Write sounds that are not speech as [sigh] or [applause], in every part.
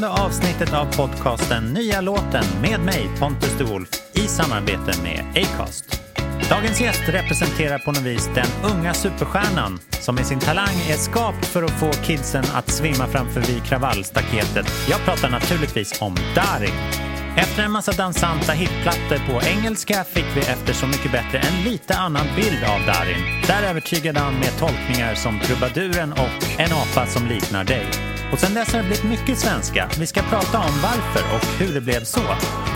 Det 30 avsnittet av podcasten Nya låten med mig, Pontus de Wolf, i samarbete med Acast. Dagens gäst representerar på något vis den unga superstjärnan som med sin talang är skapt för att få kidsen att svimma framför vid kravallstaketet. Jag pratar naturligtvis om Darin. Efter en massa dansanta hitplattor på engelska fick vi efter Så mycket bättre en lite annan bild av Darin. Där övertygade han med tolkningar som trubaduren och En apa som liknar dig. Och sen dess har det blivit mycket svenska. Vi ska prata om varför och hur det blev så.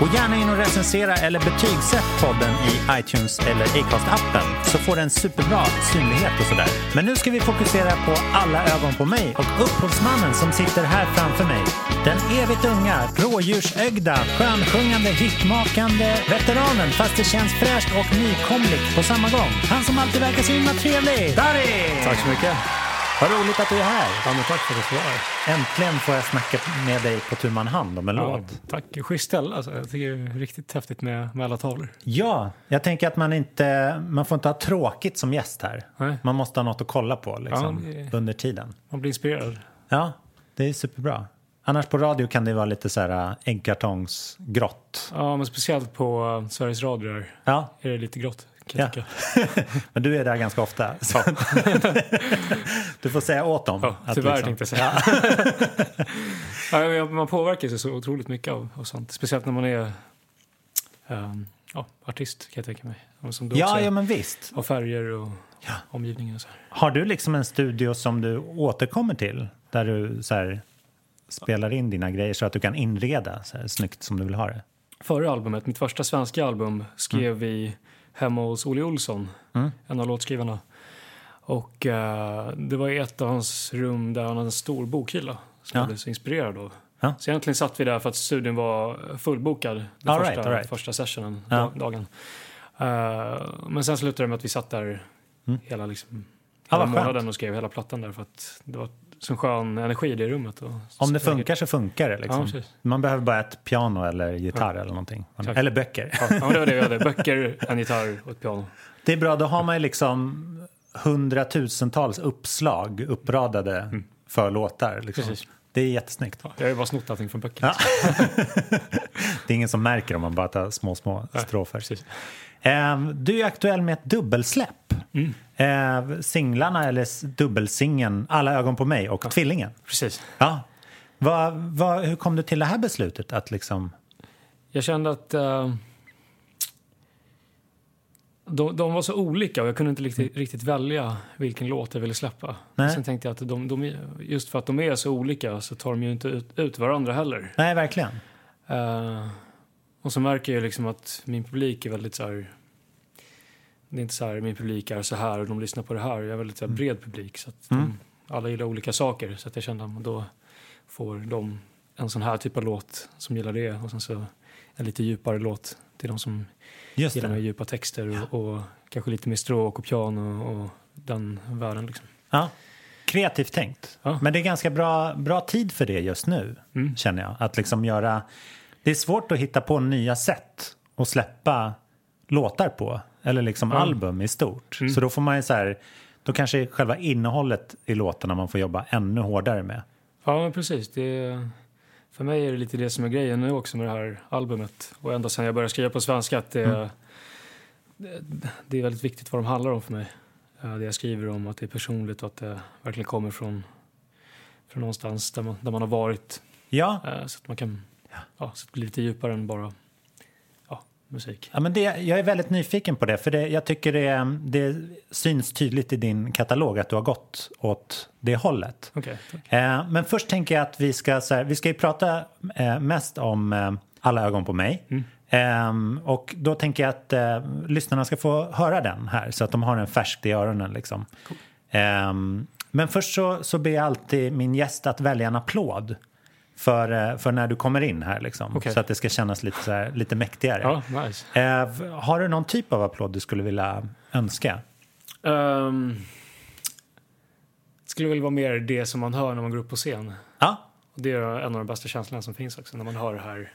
Gå gärna in och recensera eller betygsätt podden i iTunes eller Acast-appen så får den superbra synlighet och sådär. Men nu ska vi fokusera på alla ögon på mig och upphovsmannen som sitter här framför mig. Den evigt unga, rådjursögda, skönsjungande, hitmakande veteranen fast det känns fräscht och nykomligt på samma gång. Han som alltid verkar så himla trevlig. Darin! Tack så mycket. Vad roligt att du är här. Ja, men tack för att du får vara här. Äntligen får jag snacka med dig på tu man hand om en Ja, låt. tack. Schysst ställe. Alltså. Jag tycker det är riktigt häftigt med, med alla tavlor. Ja, jag tänker att man inte man får inte ha tråkigt som gäst här. Nej. Man måste ha något att kolla på liksom, Ja, det- under tiden. Man blir inspirerad. Ja, det är superbra. Annars på radio kan det vara lite så här äh, äggkartongsgrått. Ja, men speciellt på uh, Sveriges Radio där Ja, är det lite grått. Ja. [laughs] men du är där ganska ofta. [laughs] Så. [laughs] du får säga åt dem. Ja, att tyvärr liksom- tänkte jag säga. ja, man påverkas ju så otroligt mycket av, av sånt. Speciellt när man är ehm, ja, artist kan jag tänka mig. Som du Ja, ja, men visst. Av färger och omgivningen och så här. Har du liksom en studio som du återkommer till? Där du så här, spelar in dina grejer så att du kan inreda så här, snyggt som du vill ha det? Förra albumet, mitt första svenska album, skrev Mm. Hemma hos Olle Olsson, en av låtskrivarna. Och eh, det var i ett av hans rum där han hade en stor bokhylla som Ja. jag blev så inspirerad av. Ja. Så egentligen satt vi där för att studion var fullbokad den All första, right, right. första sessionen, Ja. da- dagen. Eh, men sen slutade det med att vi satt där hela, liksom, Mm. Hela vad skönt. månaden och skrev hela plattan där för att det var så skön energi i det rummet. Och Om det funkar så funkar det. Liksom. Ja. Man behöver bara ett piano eller gitarr eller någonting. Exakt. Eller böcker. Ja, ja, men det var det vi hade. Böcker, en gitarr och ett piano. Det är bra, då har man ju liksom hundratusentals uppslag uppradade för låtar. Liksom. Det är jättesnyggt. Ja, jag har ju bara snott allting från böckerna. [laughs] Det är ingen som märker om man bara tar små, små strofer. precis. Eh, Du är aktuell med ett dubbelsläpp. Mm. Eh, Singlarna, eller dubbelsingeln Alla ögon på mig och Tvillingen. Precis. Ja. Vad, vad, hur kom du till det här beslutet? Att liksom... Jag kände att eh, de, de var så olika och jag kunde inte riktigt, riktigt välja vilken låt jag ville släppa. Nej. Sen tänkte jag att de, de, just för att de är så olika så tar de ju inte ut, ut varandra heller. Nej, verkligen. Eh, och så märker jag liksom att min publik är väldigt så här... Det är inte så här, min publik är så här och de lyssnar på det här. Jag är väldigt så här, bred publik så att de, alla gillar olika saker. Så att jag kände att då får de en sån här typ av låt som gillar det och sen så en lite djupare låt till de som Just gillar med djupa texter och, och kanske lite mer stråk och piano och den världen liksom. Ja. Kreativt tänkt. Ja. Men det är ganska bra, bra tid för det just nu, Mm. känner jag. Att liksom göra... Det är svårt att hitta på nya sätt och släppa låtar på. Eller liksom album i stort. Mm. Så då får man ju så här... Då kanske själva innehållet i låtarna man får jobba ännu hårdare med. Ja, men precis. Det, för mig är det lite det som är grejen nu också med det här albumet. Och ända sedan jag började skriva på svenska att det, Mm. det, det är väldigt viktigt vad de handlar om för mig. Eh, Det jag skriver om, att det är personligt och att det verkligen kommer från, från någonstans där man, där man har varit. Ja, Eh, Så att man kan ja, så att det blir lite djupare än bara musik. Ja, men det, jag är väldigt nyfiken på det, för det, jag tycker det, det syns tydligt i din katalog att du har gått åt det hållet. Tack. Eh, men först tänker jag att vi ska, så här, vi ska ju prata eh, mest om eh, Alla ögon på mig. Ehm, och då tänker jag att eh, lyssnarna ska få höra den här så att de har den färskt i öronen. Liksom. Ehm, men först så, så ber jag alltid min gäst att välja en applåd för, eh, för när du kommer in här. Liksom, Okej. Så att det ska kännas lite, så här, lite mäktigare. Ja, nice. Eh, har du någon typ av applåd du skulle vilja önska? Um, det skulle väl vara mer det som man hör när man går upp på scen. Ja, det är en av de bästa känslorna som finns också, när man hör det här.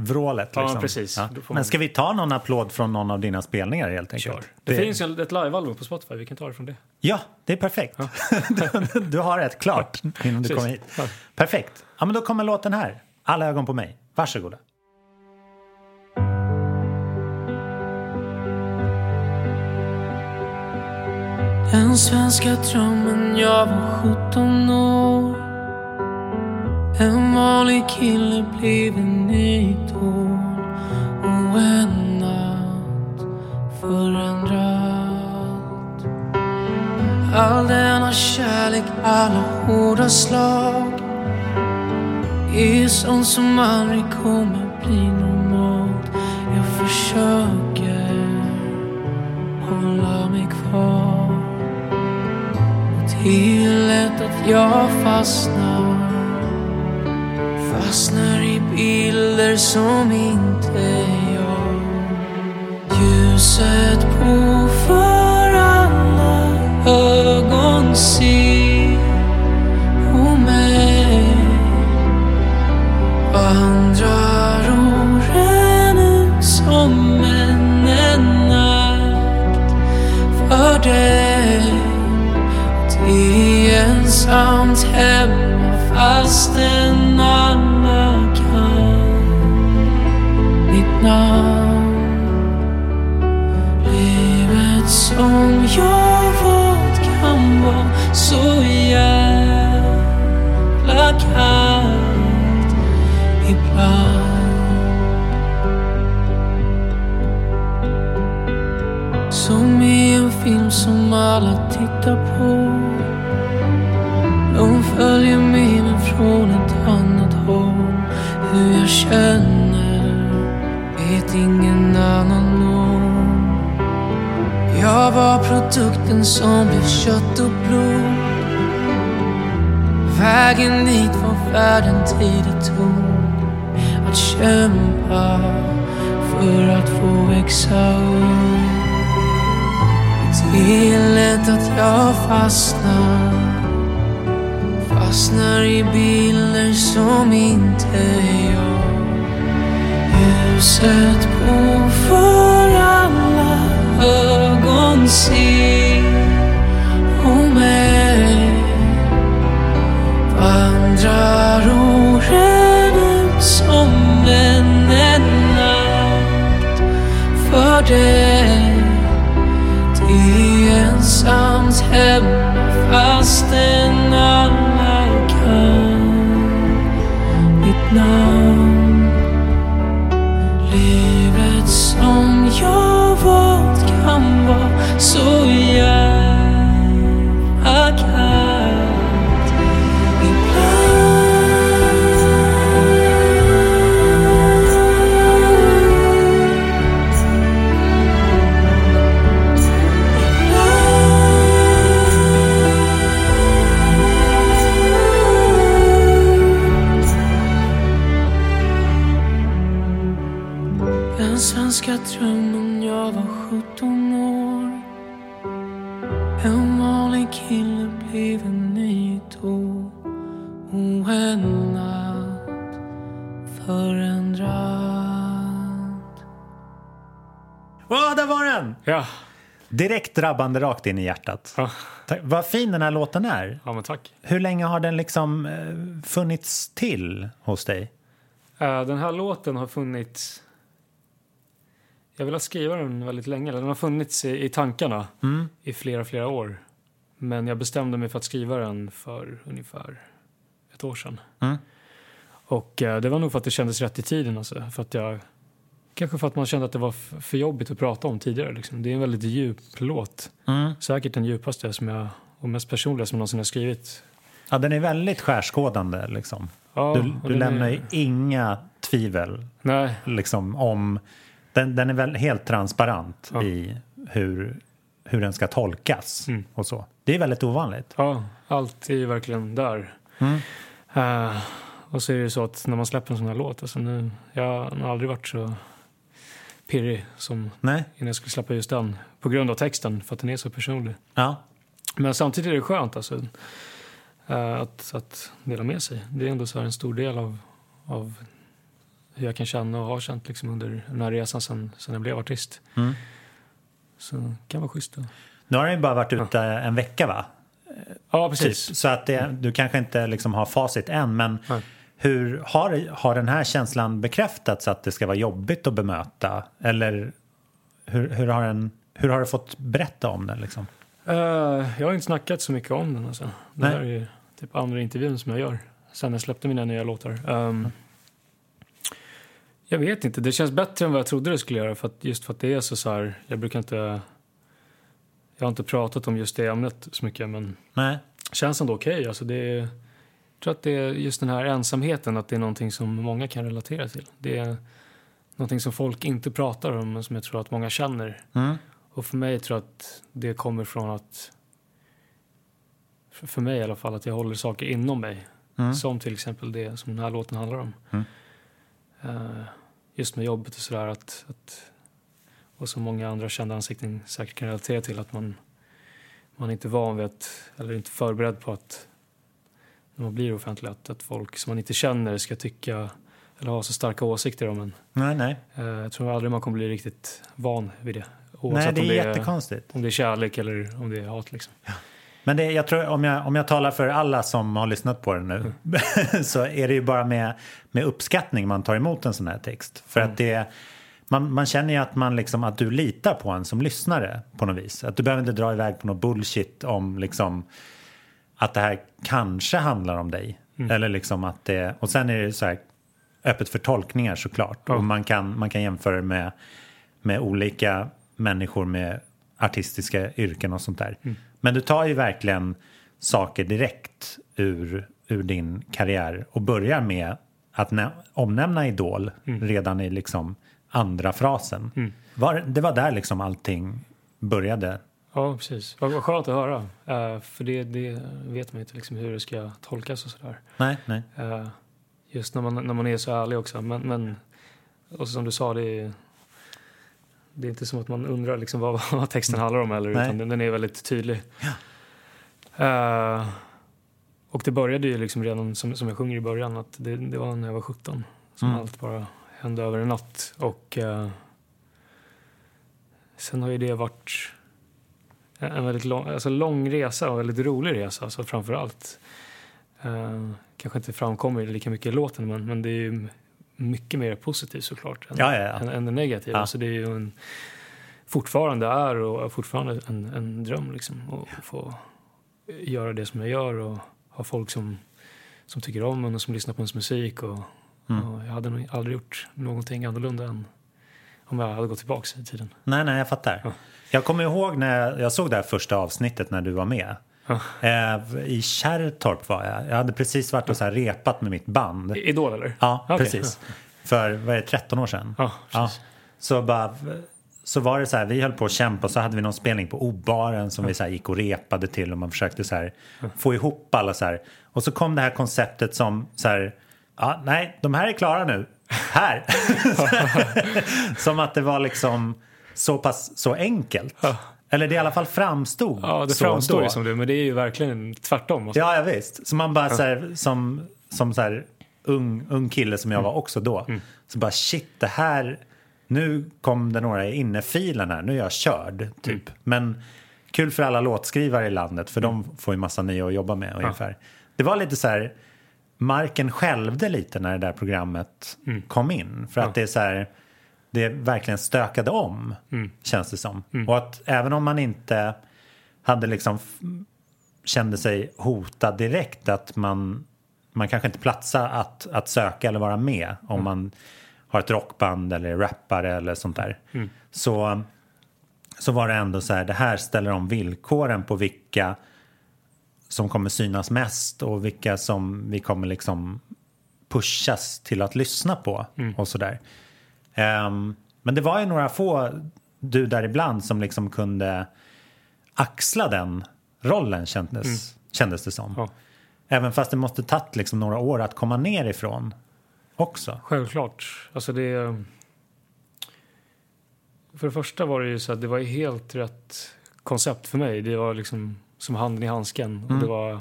Vrålet. Ja, Liksom. precis. Då får Men ska vi ta någon applåd från någon av dina spelningar helt enkelt? Kör. Det, finns ju ett livealbum på Spotify, vi kan ta det från det. Ja, det är perfekt. du, [laughs] du har ett klart innan du Precis. kommer hit. Ja. Perfekt. Ja, men då kommer låten här. Alla ögon på mig. Varsågoda. Den svenska drömmen, jag var 17 år en vanlig kille blev en idol Och en natt förändrat All denna kärlek, alla hårda slag Är sånt som aldrig kommer bli normalt. Jag försöker hålla mig kvar det är lätt att jag fastnar. Fastnar i bilder som inte jag. Ljuset på för alla ögon ser på mig. Vandrar åren ut som en, en akt för dig. Det är ensamt hemma fastän namn. Livet som jag valt kan vara så jävla kallt ibland. Som i en film som alla tittar på De följer med mig från ett annat håll Hur jag känner ingen annan om Jag var produkten som blev kött och blod. Vägen dit var värd den tid det tog Att kämpa för att få växa upp. Det är lätt att jag fastnar. Fastnar i bilder som inte är jag. Ljuset på för alla ögon ser på mig. Vandrar åren ut som en, en natt för dig det är ensamt hemma fastän Direkt drabbande rakt in i hjärtat. Ja. Tack. Vad fin den här låten är. Ja, men tack. Hur länge har den liksom eh, funnits till hos dig? Eh, den här låten har funnits... Jag vill skriva den väldigt länge. Den har funnits i, i tankarna i flera, flera år. Men jag bestämde mig för att skriva den för ungefär ett år sedan. Mm. Och eh, det var nog för att det kändes rätt i tiden. Alltså. För att jag, kanske för att man kände att det var för jobbigt att prata om tidigare. Liksom. Det är en väldigt djup låt. Mm. Säkert den djupaste som jag, och mest personliga som jag någonsin har skrivit. Ja, den är väldigt skärskådande. Liksom. Ja, Du, du lämnar är- ju inga tvivel Nej, liksom, om... Den, den är väl helt transparent Ja. i hur, hur den ska tolkas Mm. och så. Det är väldigt ovanligt. Ja, allt är ju verkligen där. Mm. Eh, och så är det så att när man släpper en sån här låt, alltså nu, jag har aldrig varit så pirrig som Nej? innan jag skulle släppa just den. På grund av texten, för att den är så personlig. Ja. Men samtidigt är det skönt alltså, eh, att, att dela med sig. Det är ändå så en stor del av, av hur jag kan känna och har känt liksom under den här resan sen, sen jag blev artist. Mm. Så det kan vara schysst. Då. Nu har den ju bara varit ute en vecka, va? Ja, Typ. precis. Så att det, du kanske inte liksom har facit än, men Nej. Hur har, har den här känslan bekräftats att det ska vara jobbigt att bemöta? Eller hur, hur, har, den, hur har du fått berätta om den? Liksom? Eh, jag har inte snackat så mycket om den. Alltså. Det Nej. här är ju typ andra intervjun som jag gör sen jag släppte mina nya låtar. Um, jag vet inte, det känns bättre än vad jag trodde det skulle göra. För att, just för att det är så, så här, jag brukar inte... Jag har inte pratat om just det ämnet så mycket, men Nej? känns ändå okej. Alltså det är, jag tror att det är just den här ensamheten, att det är någonting som många kan relatera till. Det är någonting som folk inte pratar om, men som jag tror att många känner. Mm. Och för mig tror jag att det kommer från att, för, mig i alla fall, att jag håller saker inom mig. Mm. Som till exempel det som den här låten handlar om. Mm. Eh, just med jobbet och sådär. Att, att, och som många andra kända ansikten säkert kan relatera till. Att man, man är inte van vid att, eller inte förberedd på att när man blir offentlig, att, att folk som man inte känner ska tycka eller ha så starka åsikter om en. Nej, nej. Eh, jag tror aldrig man kommer bli riktigt van vid det. nej, Oavsett det är om det är, jättekonstigt. om det är kärlek eller om det är hat. Liksom. Men det, jag tror, om, jag, om jag talar för alla som har lyssnat på den nu [laughs] så är det ju bara med, med uppskattning man tar emot en sån här text. För att det, man, man känner ju att, man liksom, att du litar på en som lyssnare på något vis. Att du behöver inte dra iväg på något bullshit om liksom, att det här kanske handlar om dig. Eller liksom att det, och sen är det så här öppet för tolkningar såklart. Ja. Och man kan, man kan jämföra med, med olika människor med artistiska yrken och sånt där. Men du tar ju verkligen saker direkt ur, ur din karriär och börjar med att nä- omnämna Idol redan i liksom andra frasen. Var, det var där liksom allting började. Ja, precis. Vad, vad skönt att höra. Eh, för det, det vet man inte liksom hur det ska tolkas och sådär. Nej, nej. Eh, just när man, när man är så ärlig också. Men, men och som du sa, det är, det är inte som att man undrar liksom vad, [laughs] vad texten handlar om heller. Nej. Utan den, den är väldigt tydlig. Eh, och det började ju liksom redan som, som jag sjunger i början. Att det, det var när jag var 17 som Mm. allt bara hände över en natt. Och sen har ju det varit en en väldigt lång, alltså lång resa och väldigt rolig resa alltså framför allt. Eh, kanske inte framkommer lika mycket i låten men, men det är mycket mer positivt såklart än, Ja, ja, ja. än, än det negativa. Ja. Så det är ju en, fortfarande är och är fortfarande en, en dröm liksom att få göra det som jag gör och ha folk som, som tycker om en och som lyssnar på ens musik. Och, Mm. och jag hade nog aldrig gjort någonting annorlunda än om jag hade gått tillbaka i tiden. Nej, nej, jag fattar. Ja. Jag kommer ihåg när jag, jag såg det här första avsnittet när du var med. Ja. Eh, I Kärrtorp var jag. Jag hade precis varit och så här repat med mitt band. Idol eller? Ja, Okej. precis. För vad är det, 13 år sedan? Ja, precis. Så, bara, så var det så här, vi höll på att kämpa och så hade vi någon spelning på Obaren som vi så gick och repade till och man försökte så här få ihop alla så här. Och så kom det här konceptet som så här, ja, nej, de här är klara nu. Här! [laughs] som att det var liksom så pass så enkelt. Eller det i alla fall framstod Ja, det så framstår då. ju som det, men det är ju verkligen tvärtom. Ja, ja visst. Så man bara så här, som, som så här, ung, ung kille som jag Mm. var också då. Så bara shit, det här nu kom det några i innefilen här, nu är jag körd, typ. Men kul för alla låtskrivare i landet, för de får ju massa nya att jobba med ungefär. Det var lite så här, marken skälvde lite när det där programmet kom in. För att det är så här, det verkligen stökade om, känns det som. Och att även om man inte hade liksom kände sig hotad direkt att man, man kanske inte platsar att, att söka eller vara med om man har ett rockband eller rappare eller sånt där. Så, så var det ändå så här, det här ställer om villkoren på vilka som kommer synas mest och vilka som vi kommer liksom pushas till att lyssna på och sådär. Ehm, men det var ju några få, du där ibland, som liksom kunde axla den rollen kändes, kändes det som. Ja. Även fast det måste tagit liksom några år att komma ner ifrån också. Självklart. Alltså det... För det första var det ju så att det var helt rätt koncept för mig. Det var liksom som handen i handsken. Och det var,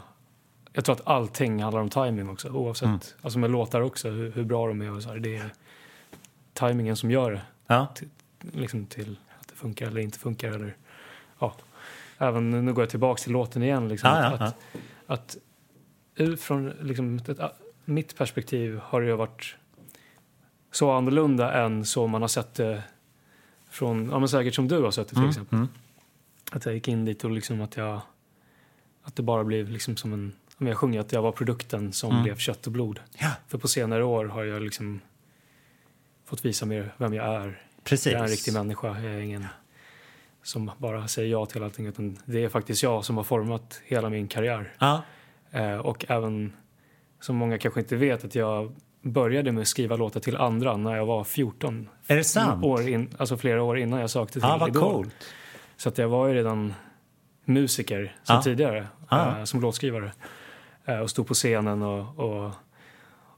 jag tror att allting handlar om timing också. Oavsett, alltså med låtar också, hur, hur bra de är och så här. Det är timingen som gör det. Ja, Liksom till att det funkar eller inte funkar. Eller, ja. Även nu går jag tillbaka till låten igen. Liksom, Ja, ja, att, att utifrån liksom, ett, mitt perspektiv har det ju varit så annorlunda än så man har sett det från, ja men säkert som du har sett det till exempel. Att jag gick in dit och liksom att jag, att det bara blev liksom som en, jag sjunger att jag var produkten som blev kött och blod. Ja. För på senare år har jag liksom fått visa mer vem jag är. precis. Jag är en riktig människa, jag är ingen som bara säger ja till allting utan det är faktiskt jag som har format hela min karriär. Ja, Eh, och även, som många kanske inte vet, att jag började med att skriva låtar till andra när jag var 14. är det sant? År in, alltså flera år innan jag sökte till Ja, vad Idol. coolt. Så att jag var ju redan musiker sen Ja. tidigare, Ja. eh, som låtskrivare. Eh, och stod på scenen och, och,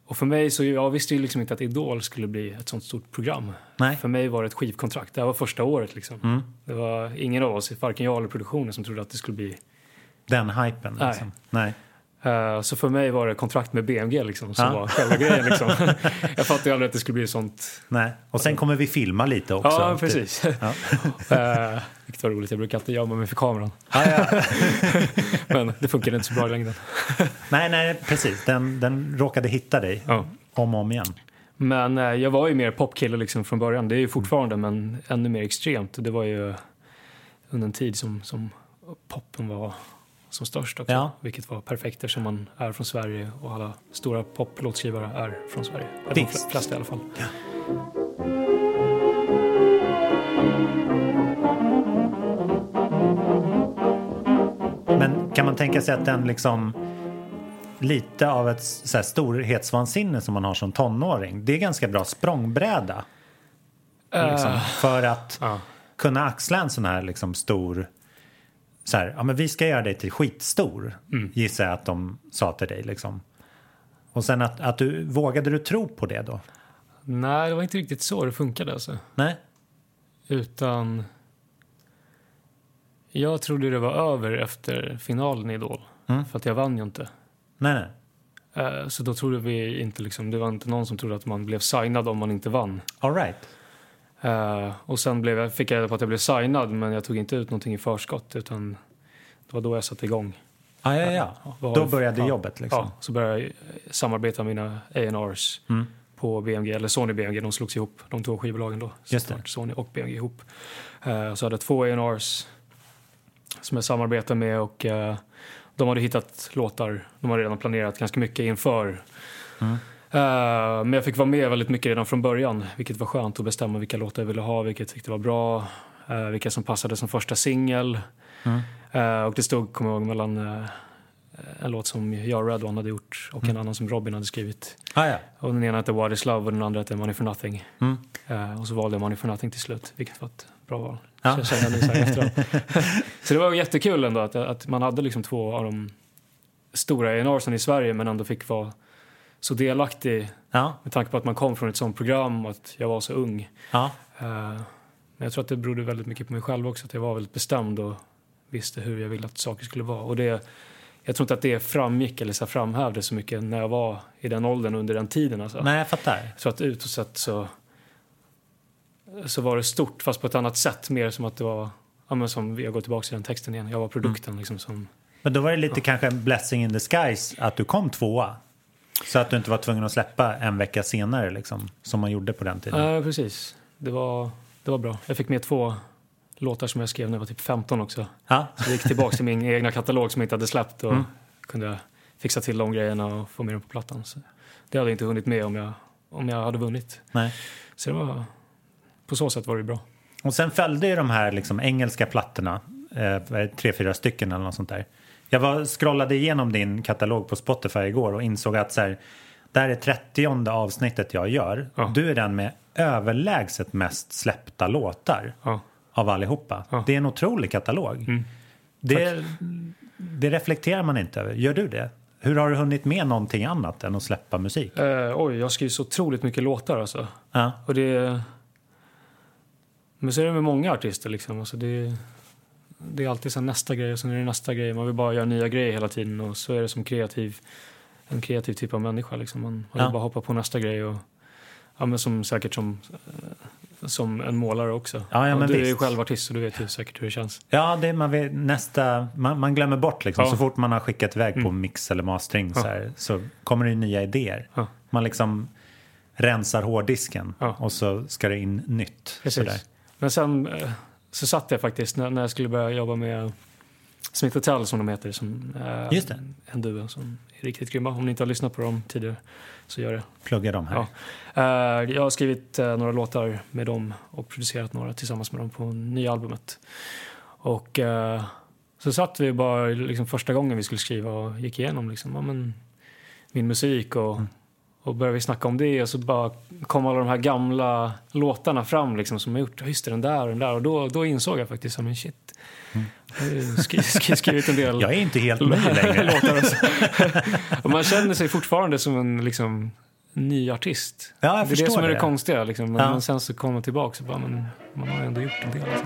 och för mig så jag visste ju liksom inte att Idol skulle bli ett sånt stort program. Nej. För mig var det ett skivkontrakt. Det här var första året liksom. Mm. Det var ingen av oss, varken jag eller produktionen, som trodde att det skulle bli Den hypen. Nej. Liksom. Nej. Eh, Så för mig var det kontrakt med BMG liksom, som Ja. var själva grejen. Liksom. [laughs] jag fattade ju aldrig att det skulle bli sånt. Nej. Och sen kommer vi filma lite också. Ja, Typ. precis. Ja. [laughs] Eh, Vilket var roligt. Jag brukar alltid gömma mig för kameran. Ja, ja. [laughs] Men det funkade inte så bra i längden. Nej, nej, precis. Den, den råkade hitta dig Ja. om och om igen. Men eh, jag var ju mer popkille liksom från början. Det är ju fortfarande, men ännu mer extremt. Det var ju under en tid som, som poppen var som störst också. Ja. Vilket var perfekt eftersom man är från Sverige och alla stora poplåtskrivare är från Sverige. Eller de flesta i alla fall. Men kan man tänka sig att den liksom lite av ett så här, storhetsvansinne som man har som tonåring, det är ganska bra språngbräda. Liksom, för att ja. kunna axla en sån här liksom stor så här, ja men vi ska göra dig till skitstor, gissar jag att de sa till dig liksom. Och sen att, att du, vågade du tro på det då? Nej, det var inte riktigt så det funkade alltså. Nej? Utan jag trodde det var över efter finalen i Idol. Mm. För att jag vann ju inte. Nej, nej. Eh, Så då trodde vi inte liksom, det var inte någon som trodde att man blev signad om man inte vann. All right. Eh, och sen blev jag, fick jag reda på att jag blev signad men jag tog inte ut någonting i förskott utan det var då jag satte igång. Ah, ja, ja. Vad- Då började ja, jobbet liksom. Ja, så började jag eh, samarbeta med mina A&Rs Mm. på BMG, eller Sony BMG, de slogs ihop, de två skivbolagen då. Just det. Sony och BMG ihop. Eh, så hade jag två A&Rs som jag samarbetade med och eh, de hade hittat låtar, de hade redan planerat ganska mycket inför. Mm. Eh, men jag fick vara med väldigt mycket redan från början, vilket var skönt att bestämma vilka låtar jag ville ha, vilket jag tyckte var bra, eh, vilka som passade som första singel. Mm. Eh, och det stod, kommer jag ihåg, mellan en låt som jag och Red One hade gjort och Mm. en annan som Robin hade skrivit. Ah, ja. Och den ena hette What is love och den andra hette Money for nothing. Mm. Och så valde jag Money for nothing till slut, vilket var ett bra val. Ja. Så jag känner nu så det var jättekul ändå att, att man hade liksom två av de stora A&Rsen i Sverige men ändå fick vara så delaktig Ja, med tanke på att man kom från ett sånt program och att jag var så ung. ja. Eh, men jag tror att det berodde väldigt mycket på mig själv också, att jag var väldigt bestämd och visste hur jag ville att saker skulle vara. Och det, jag tror inte att det framgick eller så framhävdes så mycket när jag var i den åldern under den tiden. Alltså. Nej, jag fattar. Så att utåt sett så så var det stort fast på ett annat sätt. Mer som att det var, ja men som, jag går tillbaka till den texten igen, jag var produkten liksom som Men då var det lite kanske en blessing in disguise att du kom tvåa. Så att du inte var tvungen att släppa en vecka senare liksom, som man gjorde på den tiden. Ja, precis. Det var, det var bra. Jag fick med två låtar som jag skrev när jag var typ 15 också. Ja. Så jag gick tillbaka till min [laughs] egna katalog som jag inte hade släppt och kunde fixa till de grejerna och få med dem på plattan. Så det hade jag inte hunnit med om jag, om jag hade vunnit. Nej. Så det var, på så sätt var det bra. Och sen följde ju de här liksom engelska plattorna, eh, tre, fyra stycken eller något sånt där. Jag var, scrollade igenom din katalog på Spotify igår och insåg att så här, det här är 30 avsnittet jag gör. Ja. Du är den med överlägset mest släppta låtar Ja. av allihopa. Ja. Det är en otrolig katalog. Det, det reflekterar man inte över. Gör du det? Hur har du hunnit med någonting annat än att släppa musik? Eh, oj, jag har skrivit så otroligt mycket låtar alltså. Ja. Och det... Men så är det med många artister liksom. Alltså det, det är alltid så nästa grej och sen är det nästa grej. Man vill bara göra nya grejer hela tiden och så är det som kreativ, en kreativ typ av människa liksom. Man vill Ja. bara hoppa på nästa grej och ja men som säkert som, eh, som en målare också. Ja, ja, men du är ju visst. själv artist så du vet ju säkert hur det känns. Ja, det, man, vet, nästa, man, man glömmer bort liksom. Ja. Så fort man har skickat iväg på mix eller mastering så, här, så kommer det nya idéer. Man liksom rensar hårddisken och så ska det in nytt. Precis. Sådär. Men sen eh, så satt jag faktiskt när, när jag skulle börja jobba med Smith Tell som de heter. Som är Just det. en duo som är riktigt grymma. Om ni inte har lyssnat på dem tidigare så gör det. Plugga dem här. Ja. Eh, jag har skrivit eh, några låtar med dem och producerat några tillsammans med dem på nya albumet. Och eh, så satt vi bara liksom första gången vi skulle skriva och gick igenom liksom, ja, men, min musik och, Mm. Och började vi snacka om det och så bara kom alla de här gamla låtarna fram liksom, som jag gjort. Just det, den där och den där. Och då, då insåg jag faktiskt, men shit. Ju skri- skri- skrivit en del Mm. [laughs] Jag är inte helt ny [laughs] längre. låtar. Man känner sig fortfarande som en liksom, ny artist. Ja, jag det är det som är det det. konstiga. Liksom. Men, Ja. men sen så kommer man tillbaka och bara, men man har ändå gjort en del. Alltså.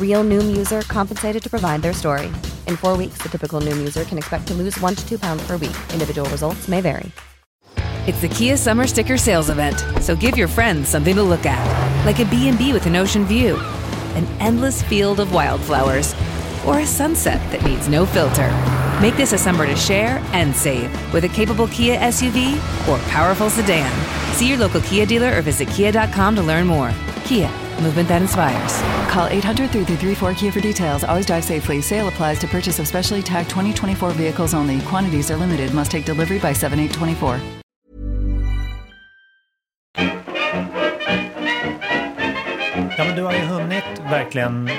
Real Noom user compensated to provide their story. In four weeks, the typical Noom user can expect to lose one to two pounds per week. Individual results may vary. It's the Kia Summer Sticker Sales Event, so give your friends something to look at, like a B&B with an ocean view, an endless field of wildflowers, or a sunset that needs no filter. Make this a summer to share and save with a capable Kia SUV or powerful sedan. See your local Kia dealer or visit kia.com to learn more. Kia, movement that inspires. Call 800 334 Kia for details. Always drive safely. Sale applies to purchase of specially tagged 2024 vehicles only. Quantities are limited. Must take delivery by 7824. Ja, men du har ju hunnit verkligen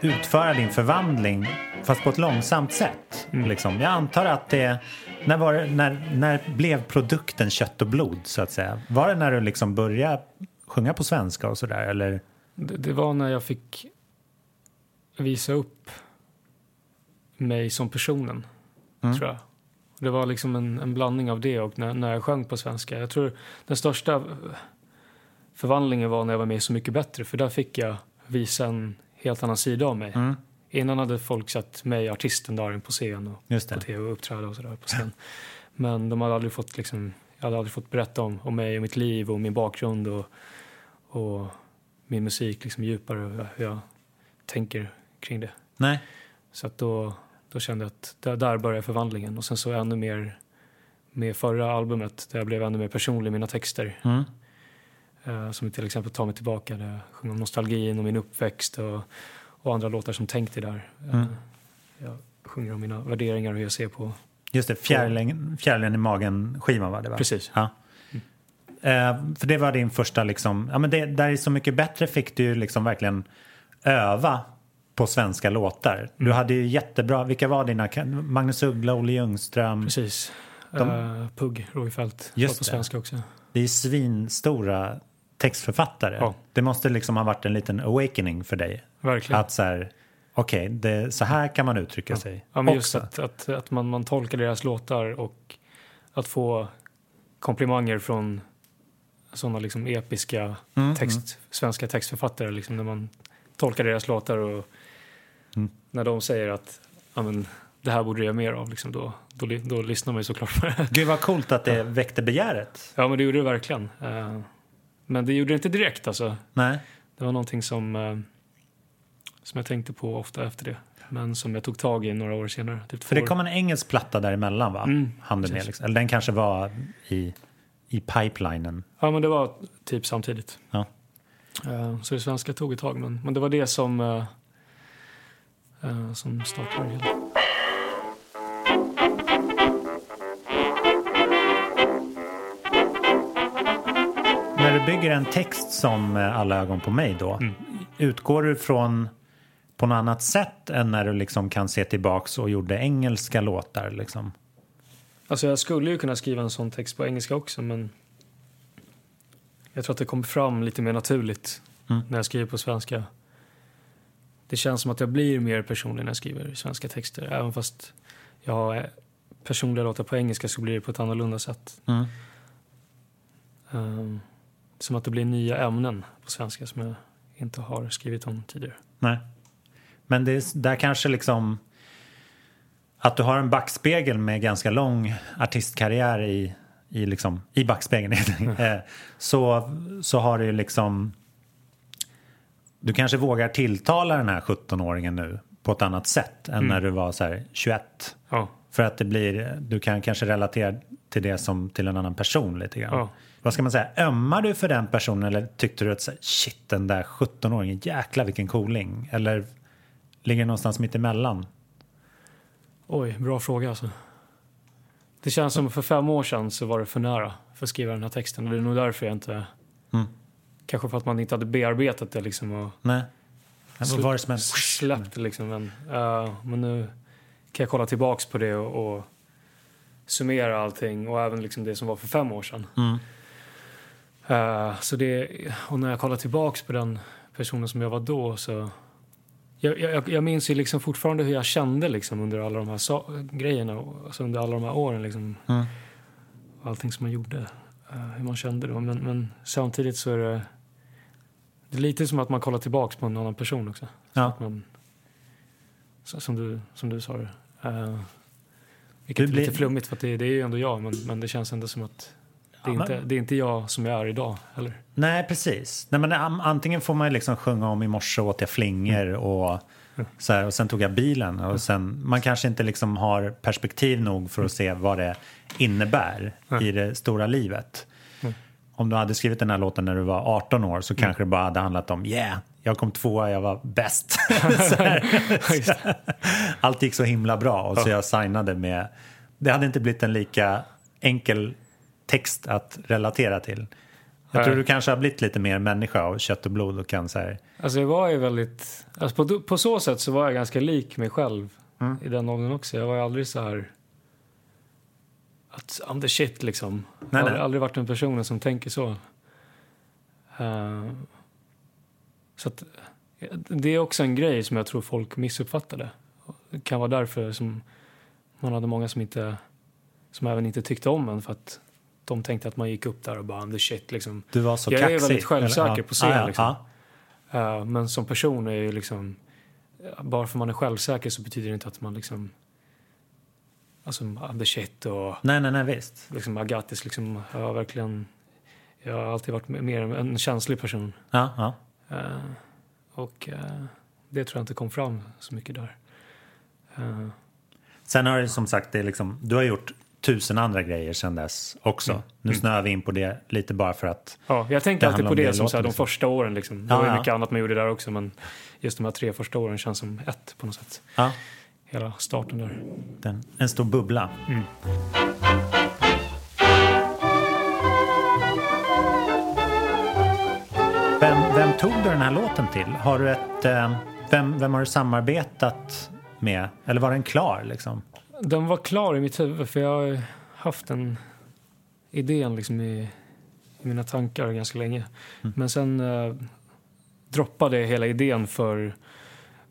utföra din förvandling fast på ett långsamt sätt. Liksom. Jag antar att det... När, var det, när, när blev produkten kött och blod, så att säga? Var det när du liksom började sjunga på svenska och sådär, eller? Det, det var när jag fick visa upp mig som personen, tror jag. Det var liksom en, en blandning av det och när, när jag sjöng på svenska. Jag tror den största förvandlingen var när jag var med Så mycket bättre för där fick jag visa en helt annan sida av mig. Innan hade folk sett mig, artisten, Darin på scen och på tv och uppträda och sådär på scen. Men de hade aldrig fått liksom, jag hade aldrig fått berätta om, om mig och mitt liv och min bakgrund och, och min musik liksom djupare och hur jag tänker kring det. Nej. Så att då, då kände jag att där, där började förvandlingen och sen så ännu mer med förra albumet där jag blev ännu mer personlig i mina texter. Mm. Eh, som till exempel tar mig tillbaka, där jag sjunger om nostalgin och min uppväxt och, och andra låtar som Tänk dig där. Eh, Mm. Jag sjunger om mina värderingar och hur jag ser på... Just det, fjärilen, fjärilen i magen-skivan var det va? Precis. Ja. Eh, för det var din första liksom, ja men det, där är Så mycket bättre fick du ju liksom verkligen öva på svenska låtar. Du Mm. hade ju jättebra, vilka var dina, Magnus Uggla, Olle Ljungström. Precis. De- Eh, Pugg Rogefeldt, var på svenska också. Det är svinstora textförfattare. Ja. Det måste liksom ha varit en liten awakening för dig. Verkligen. Att så här, okej, det- så här kan man uttrycka sig Ja, men just att, att, att man, man tolkar deras låtar och att få komplimanger från sådana liksom episka Mm, text, svenska textförfattare. Liksom, när man tolkar deras låtar och Mm. när de säger att ja, men, det här borde jag mer av, liksom, då, då, då lyssnar man ju såklart på det. Gud vad coolt att det väckte begäret. Ja, men det gjorde det verkligen. Eh, men det gjorde det inte direkt. Alltså. Nej. Det var någonting som, eh, som jag tänkte på ofta efter det. Men som jag tog tag i några år senare. Typ För det kom en engelsk platta däremellan va? Mm, Han med, liksom. Eller den kanske var i, i pipelinen. Ja, men det var typ samtidigt. Ja. Eh, Så det svenska tog ett tag, men, men det var det som, eh, eh, som startade det hela. När du bygger en text som Alla ögon på mig då, Mm. utgår du från på något annat sätt än när du liksom kan se tillbaks och gjorde engelska låtar? Liksom? Alltså jag skulle ju kunna skriva en sån text på engelska också, men jag tror att det kommer fram lite mer naturligt Mm. när jag skriver på svenska. Det känns som att jag blir mer personlig när jag skriver svenska texter. Även fast jag har eh, personliga låtar på engelska så blir det på ett annorlunda sätt. Mm. Ehm, som att det blir nya ämnen på svenska som jag inte har skrivit om tidigare. Nej. Men det är, där kanske liksom att du har en backspegel med ganska lång artistkarriär i, i, liksom, i backspegeln [laughs] eh, så, så har du ju liksom du kanske vågar tilltala den här 17-åringen nu på ett annat sätt än när du var så här 21. Ja, För att det blir, du kan kanske relatera till det som till en annan person lite grann. Ja. Vad ska man säga, ömmar du för den personen eller tyckte du att så här, shit den där 17-åringen, jäklar vilken cooling? Eller ligger det någonstans mitt emellan? Oj, bra fråga alltså. Det känns som för fem år sedan så var det för nära för att skriva den här texten. Och det är nog därför jag inte... Mm. Kanske för att man inte hade bearbetat det liksom och Nej. Vad var det som släppt liksom. Men, eh, men nu kan jag kolla tillbaks på det och, och summera allting och även liksom det som var för fem år sedan. Mm. Eh, så det, och när jag kollar tillbaks på den personen som jag var då så... Jag, jag, jag minns ju liksom fortfarande hur jag kände liksom under alla de här sa- grejerna, alltså under alla de här åren. Liksom, Mm. Allting som man gjorde, eh, hur man kände då. Men, men samtidigt så är det, det är lite som att man kollar tillbaks på en annan person också. Ja. Att man, så, som, du, som du sa det. Uh, vilket är blir- lite flummigt för det, det är ju ändå jag men, men det känns ändå som att det är, inte, men- det är inte jag som jag är idag heller. Nej, precis. Nej, men antingen får man liksom sjunga om i morse åt jag flingor Mm. och, så här, och sen tog jag bilen. Och sen, man kanske inte liksom har perspektiv nog för att se vad det innebär i det stora livet. Om du hade skrivit den här låten när du var 18 år så kanske det bara hade handlat om yeah, jag kom tvåa, jag var bäst. [laughs] Allt gick så himla bra och så jag signade med... Det hade inte blivit en lika enkel text att relatera till. Jag tror Nej. du kanske har blivit lite mer människa av kött och blod och kan så här... Alltså jag var ju väldigt, alltså på, på så sätt så var jag ganska lik mig själv Mm. i den åldern också. Jag var ju aldrig så här att I'm the shit liksom. jag har nej. aldrig, varit den personen som tänker så. Eh, så att, det är också en grej som jag tror folk missuppfattade. Det kan vara därför som man hade många som inte, som även inte tyckte om en för att de tänkte att man gick upp där och bara the shit liksom. Du var så Jag är kaxig. väldigt självsäker eller? på scen, Ja, ja, liksom. ja. Eh, men som person är ju liksom... Bara för man är självsäker så betyder det inte att man liksom... Alltså, the shit och Nej, nej, nej, visst. liksom Agatis liksom... Jag har verkligen... Jag har alltid varit mer en känslig person. Ja, ja. Eh, och eh, det tror jag inte kom fram så mycket där. Eh, Sen har du som sagt, det är liksom, du har gjort tusen andra grejer sedan dess också. Nu snöar vi in på det lite bara för att... Ja, jag tänker alltid på det, det som så här, de första åren. Liksom. Det Ja, var ju ja. mycket annat man gjorde där också, men just de här tre första åren känns som ett på något sätt. Ja, Hela starten där. den, en stor bubbla. Vem, vem tog du den här låten till? Har du ett, eh, vem, vem har du samarbetat med? Eller var den klar liksom? Den var klar i mitt huvud, för jag har haft den idén liksom i, i mina tankar ganska länge. Men sen eh, droppade jag hela idén för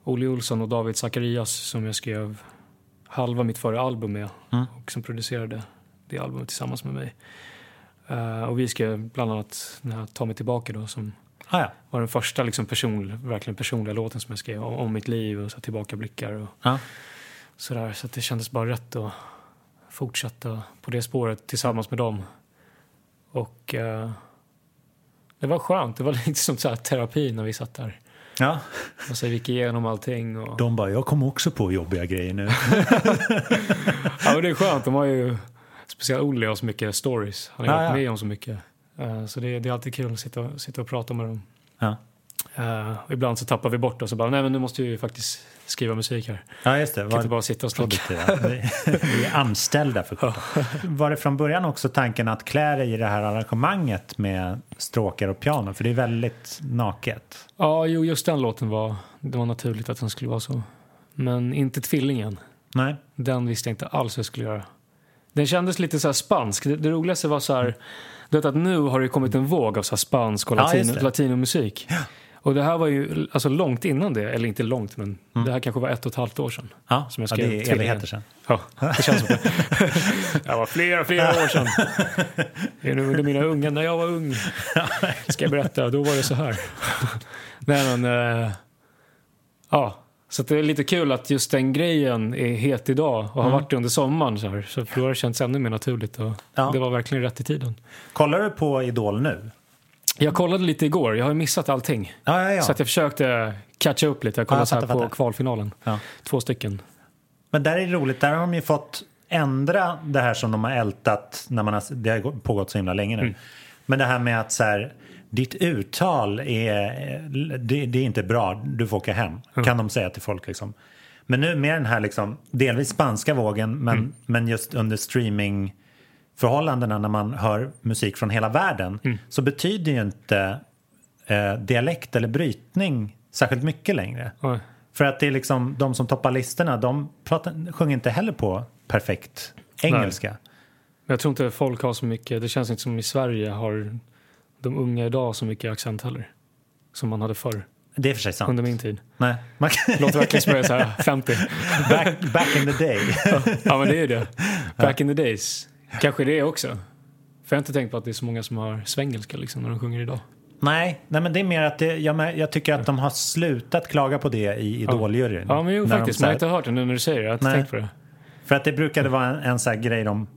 Olle Olsson och David Zacharias som jag skrev halva mitt förra album med och som producerade det albumet tillsammans med mig. Eh, och vi skrev bland annat den här Ta mig tillbaka då som Ah, ja. var den första liksom person, verkligen personliga låten som jag skrev om, om mitt liv och så tillbakablickar och Ja. Sådär. Så det kändes bara rätt att fortsätta på det spåret tillsammans med dem. Och eh, det var skönt. Det var [laughs] lite som så här terapi när vi satt där. ja. Och så gick igenom allting. Och, De bara, jag kom också på jobbiga grejer nu. [laughs] ja, men det är skönt. De har ju, speciellt Olle har så mycket stories. Han har Ja, varit ja. med om så mycket. Eh, så det, det är alltid kul att sitta, sitta och prata med dem. Ja, Och ibland så tappar vi bort oss och bara, nej men nu måste vi faktiskt skriva musik här. ja just det. Kan inte Var, bara sitta och snacka. [laughs] Vi, är anställda för kort. Var det från början också tanken att klä dig i det här arrangemanget med stråkar och piano? För det är väldigt naket. Ja, jo, just den låten var, det var naturligt att den skulle vara så. Men inte Tvillingen. Nej? Den visste jag inte alls hur jag skulle göra. Den kändes lite så spansk. Det, det roligaste var så här, du vet att nu har det kommit en våg av så spansk och Ja, latin, det. latinomusik. Och det här var ju alltså långt innan det, eller inte långt men det här kanske var ett och ett halvt år sedan. Ja, Som jag ja skrev det är evigheter sedan. Ja, det känns som det. [laughs] Det var flera, flera år sedan. Det är nu under mina unga, när jag var ung. Ska jag berätta, då var det så här. Nej men, eh, ja. Så det är lite kul att just den grejen är het idag och har varit det under sommaren. Så, här. så då har det känts ännu mer naturligt och Ja. det var verkligen rätt i tiden. Kollar du på Idol nu? Jag kollade lite igår, jag har missat allting. Ja, ja, ja. Så att jag försökte catcha upp lite. Jag kollade så här på kvalfinalen. Två stycken. Men där är det roligt, där har de ju fått ändra det här som de har ältat när man har, det har pågått så himla länge nu. Mm. Men det här med att så här, ditt uttal är, det, det är inte bra, du får åka hem, Mm. kan de säga till folk liksom. Men nu med den här liksom, delvis spanska vågen, men, Mm. men just under streaming förhållandena när man hör musik från hela världen Mm. så betyder ju inte eh, dialekt eller brytning särskilt mycket längre. Oj. För att det är liksom de som toppar listorna, de pratar, sjunger inte heller på perfekt engelska. Men jag tror inte folk har så mycket, det känns inte som i Sverige har de unga idag så mycket accent heller. Som man hade förr, Det är för sig sant. under min tid. Nej. Man kan, Låter verkligen som jag är så här 50. [laughs] back, back in the day. Ja men det är ju det. [laughs] Back in the days. Kanske det också. För jag har inte tänkt på att det är så många som har svengelska liksom när de sjunger idag. nej, nej, men det är mer att det, jag, jag tycker att de har slutat klaga på det i Idoljuryn. Ja men jo faktiskt, så man här- har inte hört det nu när du säger det. Jag har inte Nej. tänkt på det. För att det brukade vara en, en sån här grej de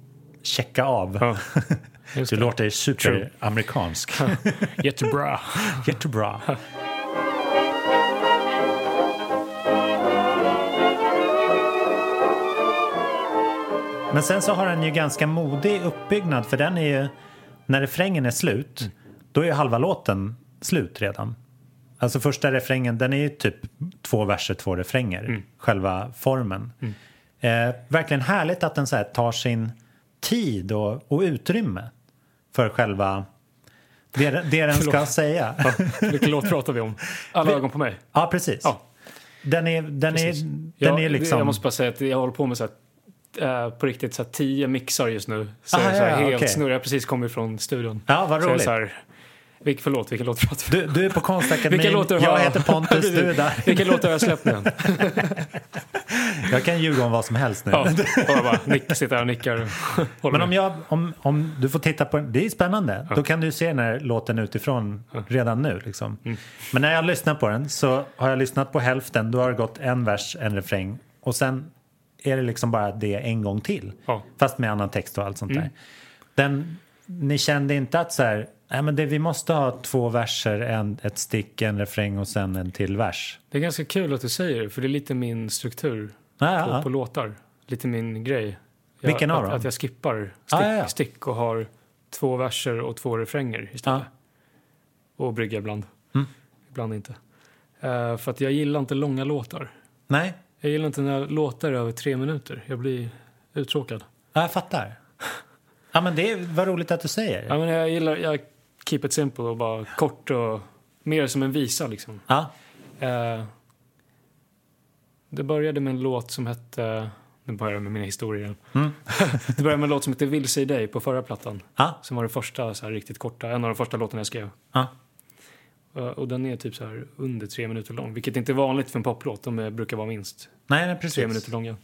checka av. Ja. [laughs] Du det. låter superamerikansk. [laughs] Jättebra. [laughs] Jättebra. Men sen så har den ju ganska modig uppbyggnad för den är ju, när refrängen är slut, Mm. då är ju halva låten slut redan. Alltså första refrängen, den är ju typ två verser, två refränger, Mm. själva formen. Eh, verkligen härligt att den så här tar sin tid och, och utrymme för själva det, det den ska säga. Ja, vilken låt pratar vi om? Alla ögon på mig. Ja, precis. Ja. Den är, den är, Precis. den jag, är liksom... Jag måste bara säga att jag håller på med så här, eh, på riktigt så här, tio mixar just nu. Så Aha, så här, ja, ja, helt okej. snurrig. Jag precis kommit från studion. Ja, vad Så roligt. Så här, vilk, förlåt, vilken låt pratar? Du, du är på Konstakademin, har jag heter Pontus, du är där. Vilken låt har jag släppt nu? [laughs] Jag kan ljuga om vad som helst nu. Ja, jag bara nick, sitter här och nickar. [laughs] håller Men om, jag, om, om du får titta på den, det är spännande. Då kan du se den här låten utifrån redan nu. Liksom. Mm. Men när jag lyssnar på den så har jag lyssnat på hälften, då har det gått en vers, en refräng och sen är det liksom bara det en gång till. Ja. Mm. Fast med annan text och allt sånt där. Den, ni kände inte att så här, nej men det, vi måste ha två verser, en, ett stick, en refräng och sen en till vers. Det är ganska kul att du säger det, för det är lite min struktur Ja, ja, på, ja. på låtar. Lite min grej. Jag, Vilken av att, dem? att jag skippar stick, Ah, ja, ja. stick och har två verser och två refränger istället. Och brygga ibland. Mm. Ibland inte. Eh, för att jag gillar inte långa låtar. Nej, Jag gillar inte när låtar är över tre minuter. Jag blir uttråkad. ja, jag fattar. Ja, men det var roligt att du säger. Ja, men jag gillar jag keep it simple och bara kort och mer som en visa liksom. Ja, Eh, det började med en låt som hette... Nu börjar jag med mina historier. Mm. [laughs] det började med en låt som hette Vilse i dig på förra plattan. ja, Som var det första så här, riktigt korta, en av de första låtarna jag skrev. ja. Eh, och den är typ så här under tre minuter lång. Vilket inte är vanligt för en poplåt. De brukar vara minst Nej, nej, precis. tre minuter långa.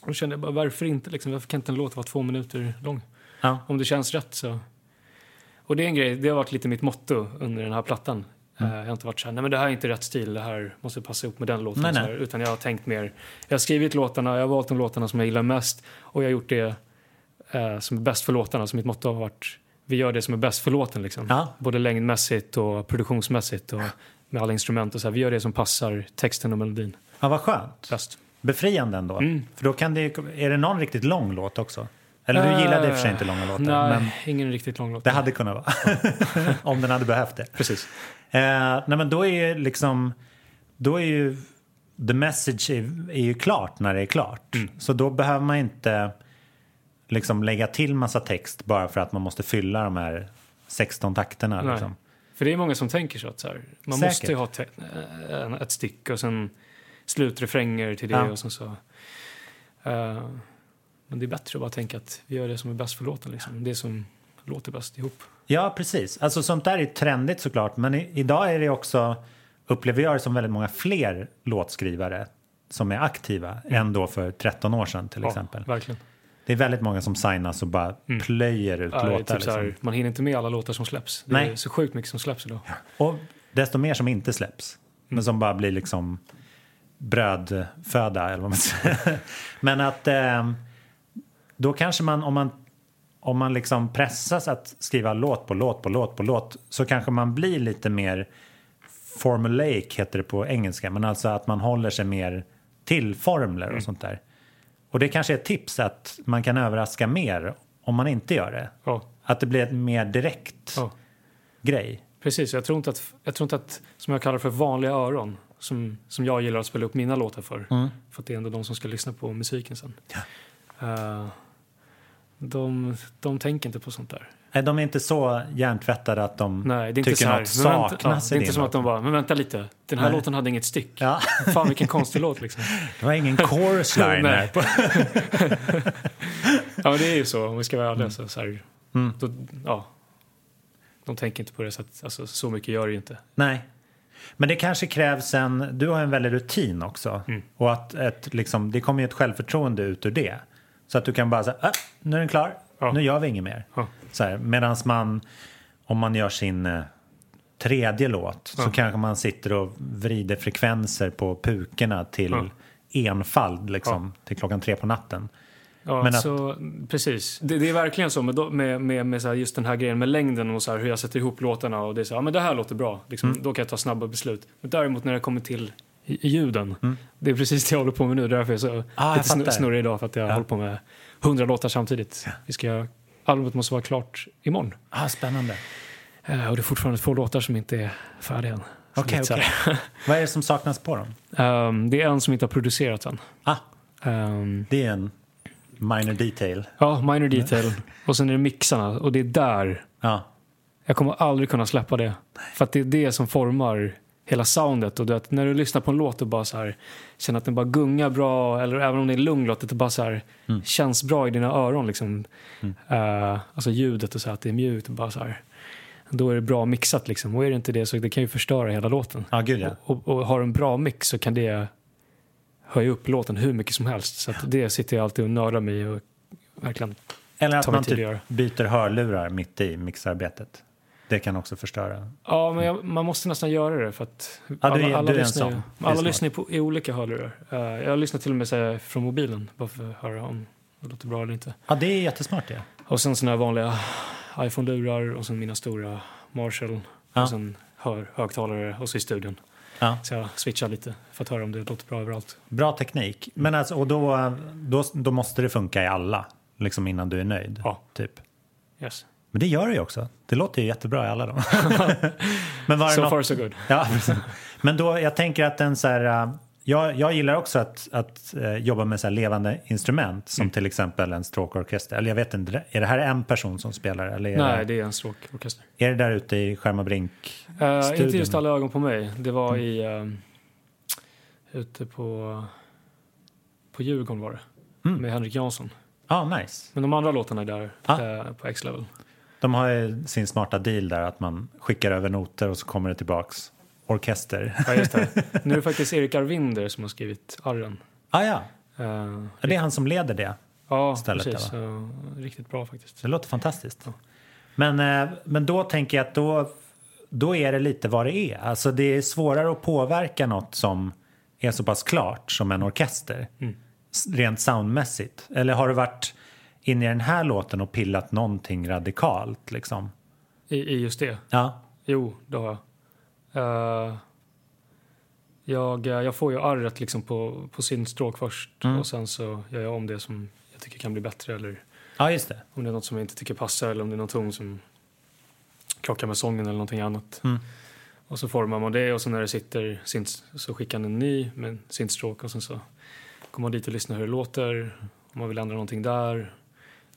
Och då kände jag bara, varför inte liksom? Varför kan inte en låt vara två minuter lång? Ja. Om det känns rätt så. Och det är en grej, det har varit lite mitt motto under den här plattan. Mm. Eh, jag har inte varit så här, nej men det här är inte rätt stil, det här måste passa ihop med den låten. Nej, nej. här, utan jag har tänkt mer, jag har skrivit låtarna, jag har valt de låtarna som jag gillar mest och jag har gjort det eh, som är bäst för låtarna. Så mitt motto har varit, vi gör det som är bäst för låten liksom. Ja. Både längdmässigt och produktionsmässigt och med alla instrument och så här. Vi gör det som passar texten och melodin ja, vad skönt. bäst. Befriande ändå. Mm. För då kan det, är det någon riktigt lång låt också? Eller du gillade i och för sig inte långa låtar, Nej, men ingen riktigt lång låt. det hade kunnat vara. [laughs] Om den hade behövt det. Precis. Eh, nej men då är ju liksom, då är ju the message är, är ju klart när det är klart. Mm. Så då behöver man inte liksom lägga till massa text bara för att man måste fylla de här 16 takterna. Nej. Liksom. För det är många som tänker så att så här, man Säkert. måste ju ha te- en- ett stick och sen slutrefränger till det Ja. och sen så. Eh, men det är bättre att bara tänka att vi gör det som är bäst för låten liksom. Det som låter bäst ihop. Ja, precis. Alltså sånt där är trendigt såklart. Men i, idag är det också, upplever jag det som väldigt många fler låtskrivare som är aktiva än då för 13 år sedan till exempel. Ja, verkligen. Det är väldigt många som signas och bara plöjer ut Ja, låtar. typ liksom. man hinner inte med alla låtar som släpps. Det Nej. är så sjukt mycket som släpps idag. Och desto mer som inte släpps. Men som bara blir liksom brödföda eller vad man [laughs] säger. Men att eh, då kanske man om man om man liksom pressas att skriva låt på låt på låt på låt så kanske man blir lite mer formulaic heter det på engelska. Men alltså att man håller sig mer till formler och sånt där. Och det kanske är ett tips att man kan överraska mer om man inte gör det. Ja, Att det blir ett mer direkt ja. grej. Precis, jag tror, inte att, jag tror inte att, som jag kallar för vanliga öron, som, som jag gillar att spela upp mina låtar för, Mm. för att det är ändå de som ska lyssna på musiken sen. Eh, de, de tänker inte på sånt där. Nej, de är inte så hjärntvättade att de Nej, det är inte tycker så här, något men vänta, ja, saknas Det är inte som att de bara, men vänta lite, den här Nej. låten hade inget styck. Ja, Fan vilken konstig låt liksom. [laughs] det var ingen chorus line Nej. [laughs] Ja men det är ju så, om vi ska vara ärliga så, så här, Mm. då, ja. De tänker inte på det så att, alltså, så mycket gör det ju inte. Nej. Men det kanske krävs en, du har en väldig rutin också. Mm. Och att ett, liksom, det kommer ju ett självförtroende ut ur det. Så att du kan bara säga, ah, nu är den klar, Ja. nu gör vi inget mer. Ja. Så här, medans man, om man gör sin eh, tredje låt så Ja. kanske man sitter och vrider frekvenser på pukorna till Ja. enfald liksom, till klockan tre på natten. Ja, Men att- så, precis. Det, det är verkligen så med, då- med, med, med så här, just den här grejen med längden och så här, hur jag sätter ihop låtarna och det är så här, ja men det här låter bra, liksom, Mm. då kan jag ta snabba beslut. Men däremot när det kommer till ljuden, Mm. det är precis det jag håller på med nu, därför är jag så Ah, jag lite snurrig idag för att jag Ja. håller på med hundra låtar samtidigt. Vi ska, albumet måste vara klart imorgon. Ah, spännande. Eh, och det är fortfarande två låtar som inte är färdiga än. Okej. här. [laughs] Vad är det som saknas på dem? Ehm, det är en som inte har producerats än. Ah, Ehm, det är en minor detail. ja, minor detail. [laughs] Och sen är det mixarna och det är där Ja, Jag kommer aldrig kunna släppa det. För att det är det som formar hela soundet. Och du vet, när du lyssnar på en låt och bara så här, känner att den bara gungar bra, eller även om det är en lugn låt, att det bara så här, känns bra i dina öron. Liksom. Eh, alltså ljudet och så här, att det är mjukt. Och bara så här, då är det bra mixat. Liksom. Och är det inte det så det kan ju förstöra hela låten. ja gud ja. Och, och har du en bra mix så kan det höja upp låten hur mycket som helst. Så att det sitter jag alltid och nördar mig och verkligen Eller att man typ byter hörlurar mitt i mixarbetet. Det kan också förstöra. Ja, men jag, man måste nästan göra det för att Ja, du alla, alla du är en lyssnar, ju- alla lyssnar på, i olika hörlurar. Eh, jag lyssnar till och med så här, från mobilen bara för att höra om det låter bra eller inte. Ja, det är jättesmart det. Och sen såna här vanliga iPhone-lurar och sen mina stora Marshall Ja. och sen hör, högtalare och så i studion. Ja. Så jag switchar lite för att höra om det låter bra överallt. Bra teknik. Men alltså, och då, då, då måste det funka i alla. liksom innan du är nöjd. Ja. Typ. Yes. Men det gör det ju också. Det låter ju jättebra i alla dem. [laughs] Men var So något... far so good. [laughs] Ja, precis. Men då, jag tänker att en så här, äh, jag, jag gillar också att, att äh, jobba med så här levande instrument som till exempel en stråkorkester. Eller jag vet inte, är det här en person som spelar? Eller är, Nej, det, det är en stråkorkester. är det där ute i Skärmarbrink? Uh, inte Studion. just alla ögon på mig. Det var i... ehm, ute på... På Djurgården var det. Med Henrik Jansson. Ja, nice. Men de andra låtarna är där Ah. eh, på X-level. De har ju sin smarta deal där att man skickar över noter och så kommer det tillbaks orkester. Ja, just det. [laughs] Nu är det faktiskt Erik Arvinder som har skrivit arren. ah, ja, Eh, det är han som leder det. ja, Stället där, precis. Så, riktigt bra faktiskt. Det låter fantastiskt. Men, eh, men då tänker jag att då, då är det lite vad det är. Alltså det är svårare att påverka något som är så pass klart som en orkester. S- Rent soundmässigt. Eller har du varit inne i den här låten och pillat någonting radikalt liksom? I, I just det. Ja, Jo, det har jag. Eh, jag, eh, jag får ju arret liksom på, på sin stråk först Mm. och sen så gör jag om det som jag tycker kan bli bättre eller ja just det. om det är något som jag inte tycker passar eller om det är någon ton som krockar med sången eller någonting annat. Mm. Och så formar man det och så när det sitter synt, så skickar han en ny med sin stråk och sen så kommer man dit och lyssnar hur det låter. Om man vill ändra någonting där,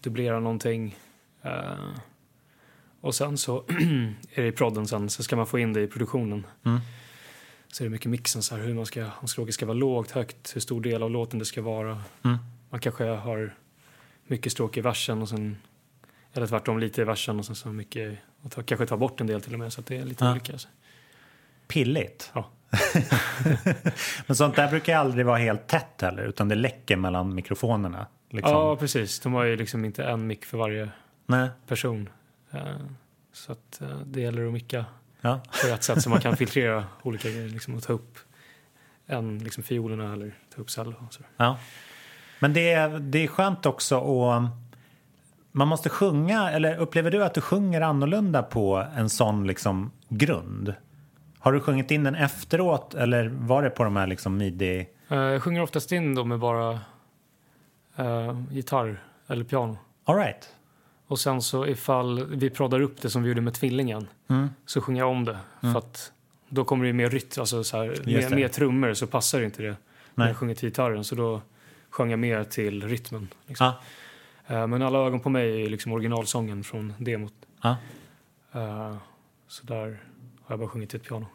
dubblera någonting. Eh, och sen så [clears throat] är det i prodden sen så ska man få in det i produktionen. Mm. Så är det mycket mixen så här hur man ska, om stråket ska vara lågt, högt, hur stor del av låten det ska vara. Mm. Man kanske har mycket stråk i versen och sen eller tvärtom lite i versen och sen så mycket och ta, kanske ta bort en del till och med så att det är lite Ja. olika. Alltså. Pilligt. Ja. [laughs] Men sånt där brukar aldrig vara helt tätt heller utan det läcker mellan mikrofonerna. Liksom. ja, precis. De har ju liksom inte en mick för varje Nej. person. Eh, Så att eh, det gäller att micka Ja. på rätt sätt så man kan [laughs] filtrera olika grejer liksom, och ta upp en liksom fiolerna eller ta upp cello. Och så. Ja. Men det är, det är skönt också att man måste sjunga, eller upplever du att du sjunger annorlunda på en sån liksom grund? Har du sjungit in den efteråt eller var det på de här liksom midi... Eh, Jag sjunger oftast in då med bara eh, gitarr eller piano. All right. Och sen så ifall vi proddar upp det som vi gjorde med Tvillingen Mm. så sjunger jag om det. För att då kommer det mer rytm, alltså så här, med, med trummor så passar inte det när Nej. jag sjunger till gitarren. Så då sjöng jag mer till rytmen. Liksom. Ja. Eh, Men alla ögon på mig är liksom originalsången från demot. Ja. Eh, Så där har jag bara sjungit till ett piano.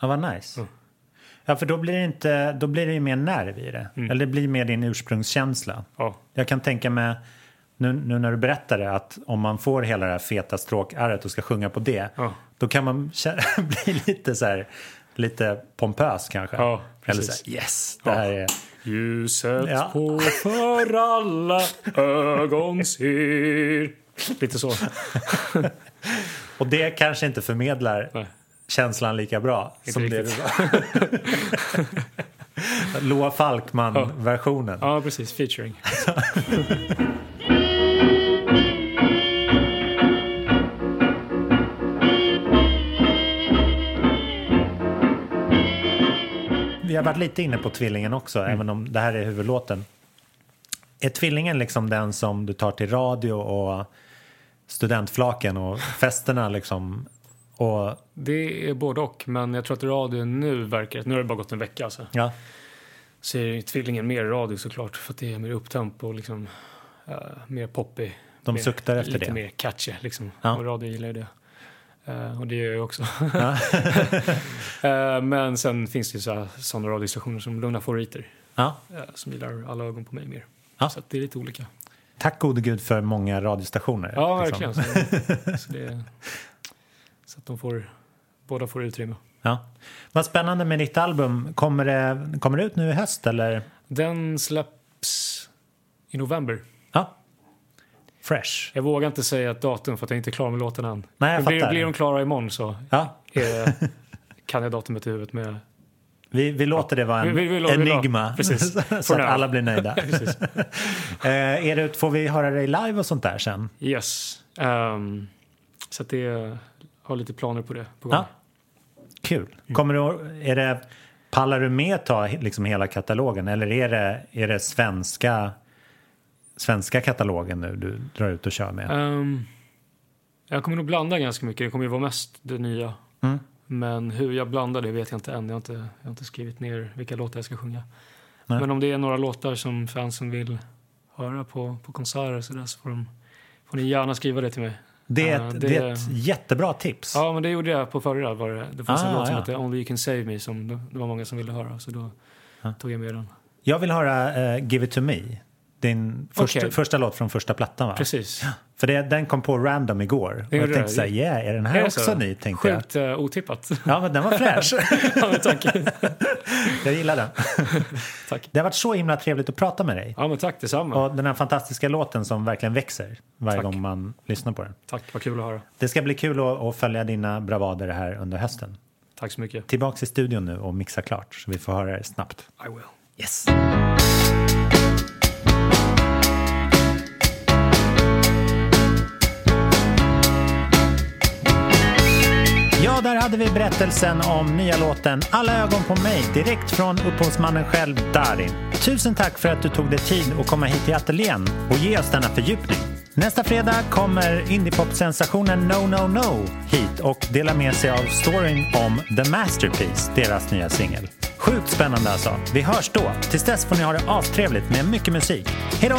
ja, vad nice. Mm. Ja, för då blir det, inte, då blir det ju mer nerv i det. Mm. Eller det blir mer din ursprungskänsla. Ja, Jag kan tänka mig, nu, nu när du berättar det, att om man får hela det här feta stråkarret och ska sjunga på det, Ja. då kan man [laughs] bli lite så här, lite pompös kanske. Ja, Eller så här, yes, det här är... Ljuset Ja. på för alla ögon ser. Lite så. [laughs] Och det kanske inte förmedlar Nej. Känslan lika bra Inte som det du riktigt. sa. [laughs] Loa Falkman-versionen. Ja, precis. Featuring. [laughs] Vi har varit lite inne på Tvillingen också, Mm. även om det här är huvudlåten. Är Tvillingen liksom den som du tar till radio och studentflaken och festerna liksom? Och, Det är både och, men jag tror att radion nu verkar... Nu har det bara gått en vecka alltså. ja, Så är tvillingen mer radio såklart, för att det är mer upptempo och liksom eh, mer poppig. De mer, suktar efter lite det. mer catchy liksom. Ja. Och radio gillar ju det. Eh, och det gör jag också. Ja. [laughs] Eh, men sen finns det ju så sådana radiostationer som Lugna favoriter ja. eh, som gillar alla ögon på mig mer. Så att det är lite olika. Tack gode gud för många radiostationer. Ja, liksom. verkligen. Så, [laughs] så, det, så att de får, båda får utrymme. Ja. Vad spännande med ditt album. Kommer det, kommer det ut nu i höst eller? Den släpps i november. Ja. Fresh. Jag vågar inte säga ett datum för att jag inte är klar med låten än. Nej, jag Men blir, blir de klara imorgon så Ja. är, kan jag datumet i huvudet med... Vi, vi låter det vara en Vi- vi- enigma precis. [laughs] så att alla blir nöjda. [laughs] [laughs] Eh, är det, får vi höra dig live och sånt där sen? Yes. Ehm, så det har lite planer på det på gång. Ja. Kul. Kommer du, är det, pallar du med ta liksom hela katalogen eller är det, är det svenska svenska katalogen nu du drar ut och kör med? Ehm, jag kommer nog blanda ganska mycket. Det kommer ju vara mest det nya. Mm. Men hur jag blandar det vet jag inte än. Jag har inte, jag har inte skrivit ner vilka låtar jag ska sjunga. Nej. Men om det är några låtar som fansen vill höra på, på konserter så, där, så får, de, får ni gärna skriva det till mig. Det är, ett, det- det är ett jättebra tips. Ja, men det gjorde jag på förra. Var det, det fanns Ah, en låt som ja. hette Only You Can Save Me som det, var många som ville höra. Så då tog jag med den. Jag vill höra eh, Give It To Me. Din första, Okej. första låt från första plattan va? Precis. För det, den kom på random igår. Och jag tänkte såhär, yeah, är den här Är också så? ny? Tänkte jag. Sjukt uh, otippat. Ja, men den var fräsch. [laughs] ja, tack. [laughs] jag gillar den. [laughs] tack. Det har varit så himla trevligt att prata med dig. Ja, men tack detsamma. Och den här fantastiska låten som verkligen växer varje Tack. gång man lyssnar på den. Tack, vad kul att höra. Det ska bli kul att, att följa dina bravader här under hösten. Tack så mycket. Tillbaks i studion nu och mixa klart så vi får höra det snabbt. I will. Yes. Ja, där hade vi berättelsen om nya låten Alla ögon på mig direkt från upphovsmannen själv Darin. Tusen tack för att du tog dig tid att komma hit till ateljén och ge oss denna fördjupning. Nästa fredag kommer indiepop-sensationen No No No hit och delar med sig av storyn om The Masterpiece, deras nya singel. Sjukt spännande alltså. Vi hörs då. Tills dess får ni ha det astrevligt med mycket musik. Hej då!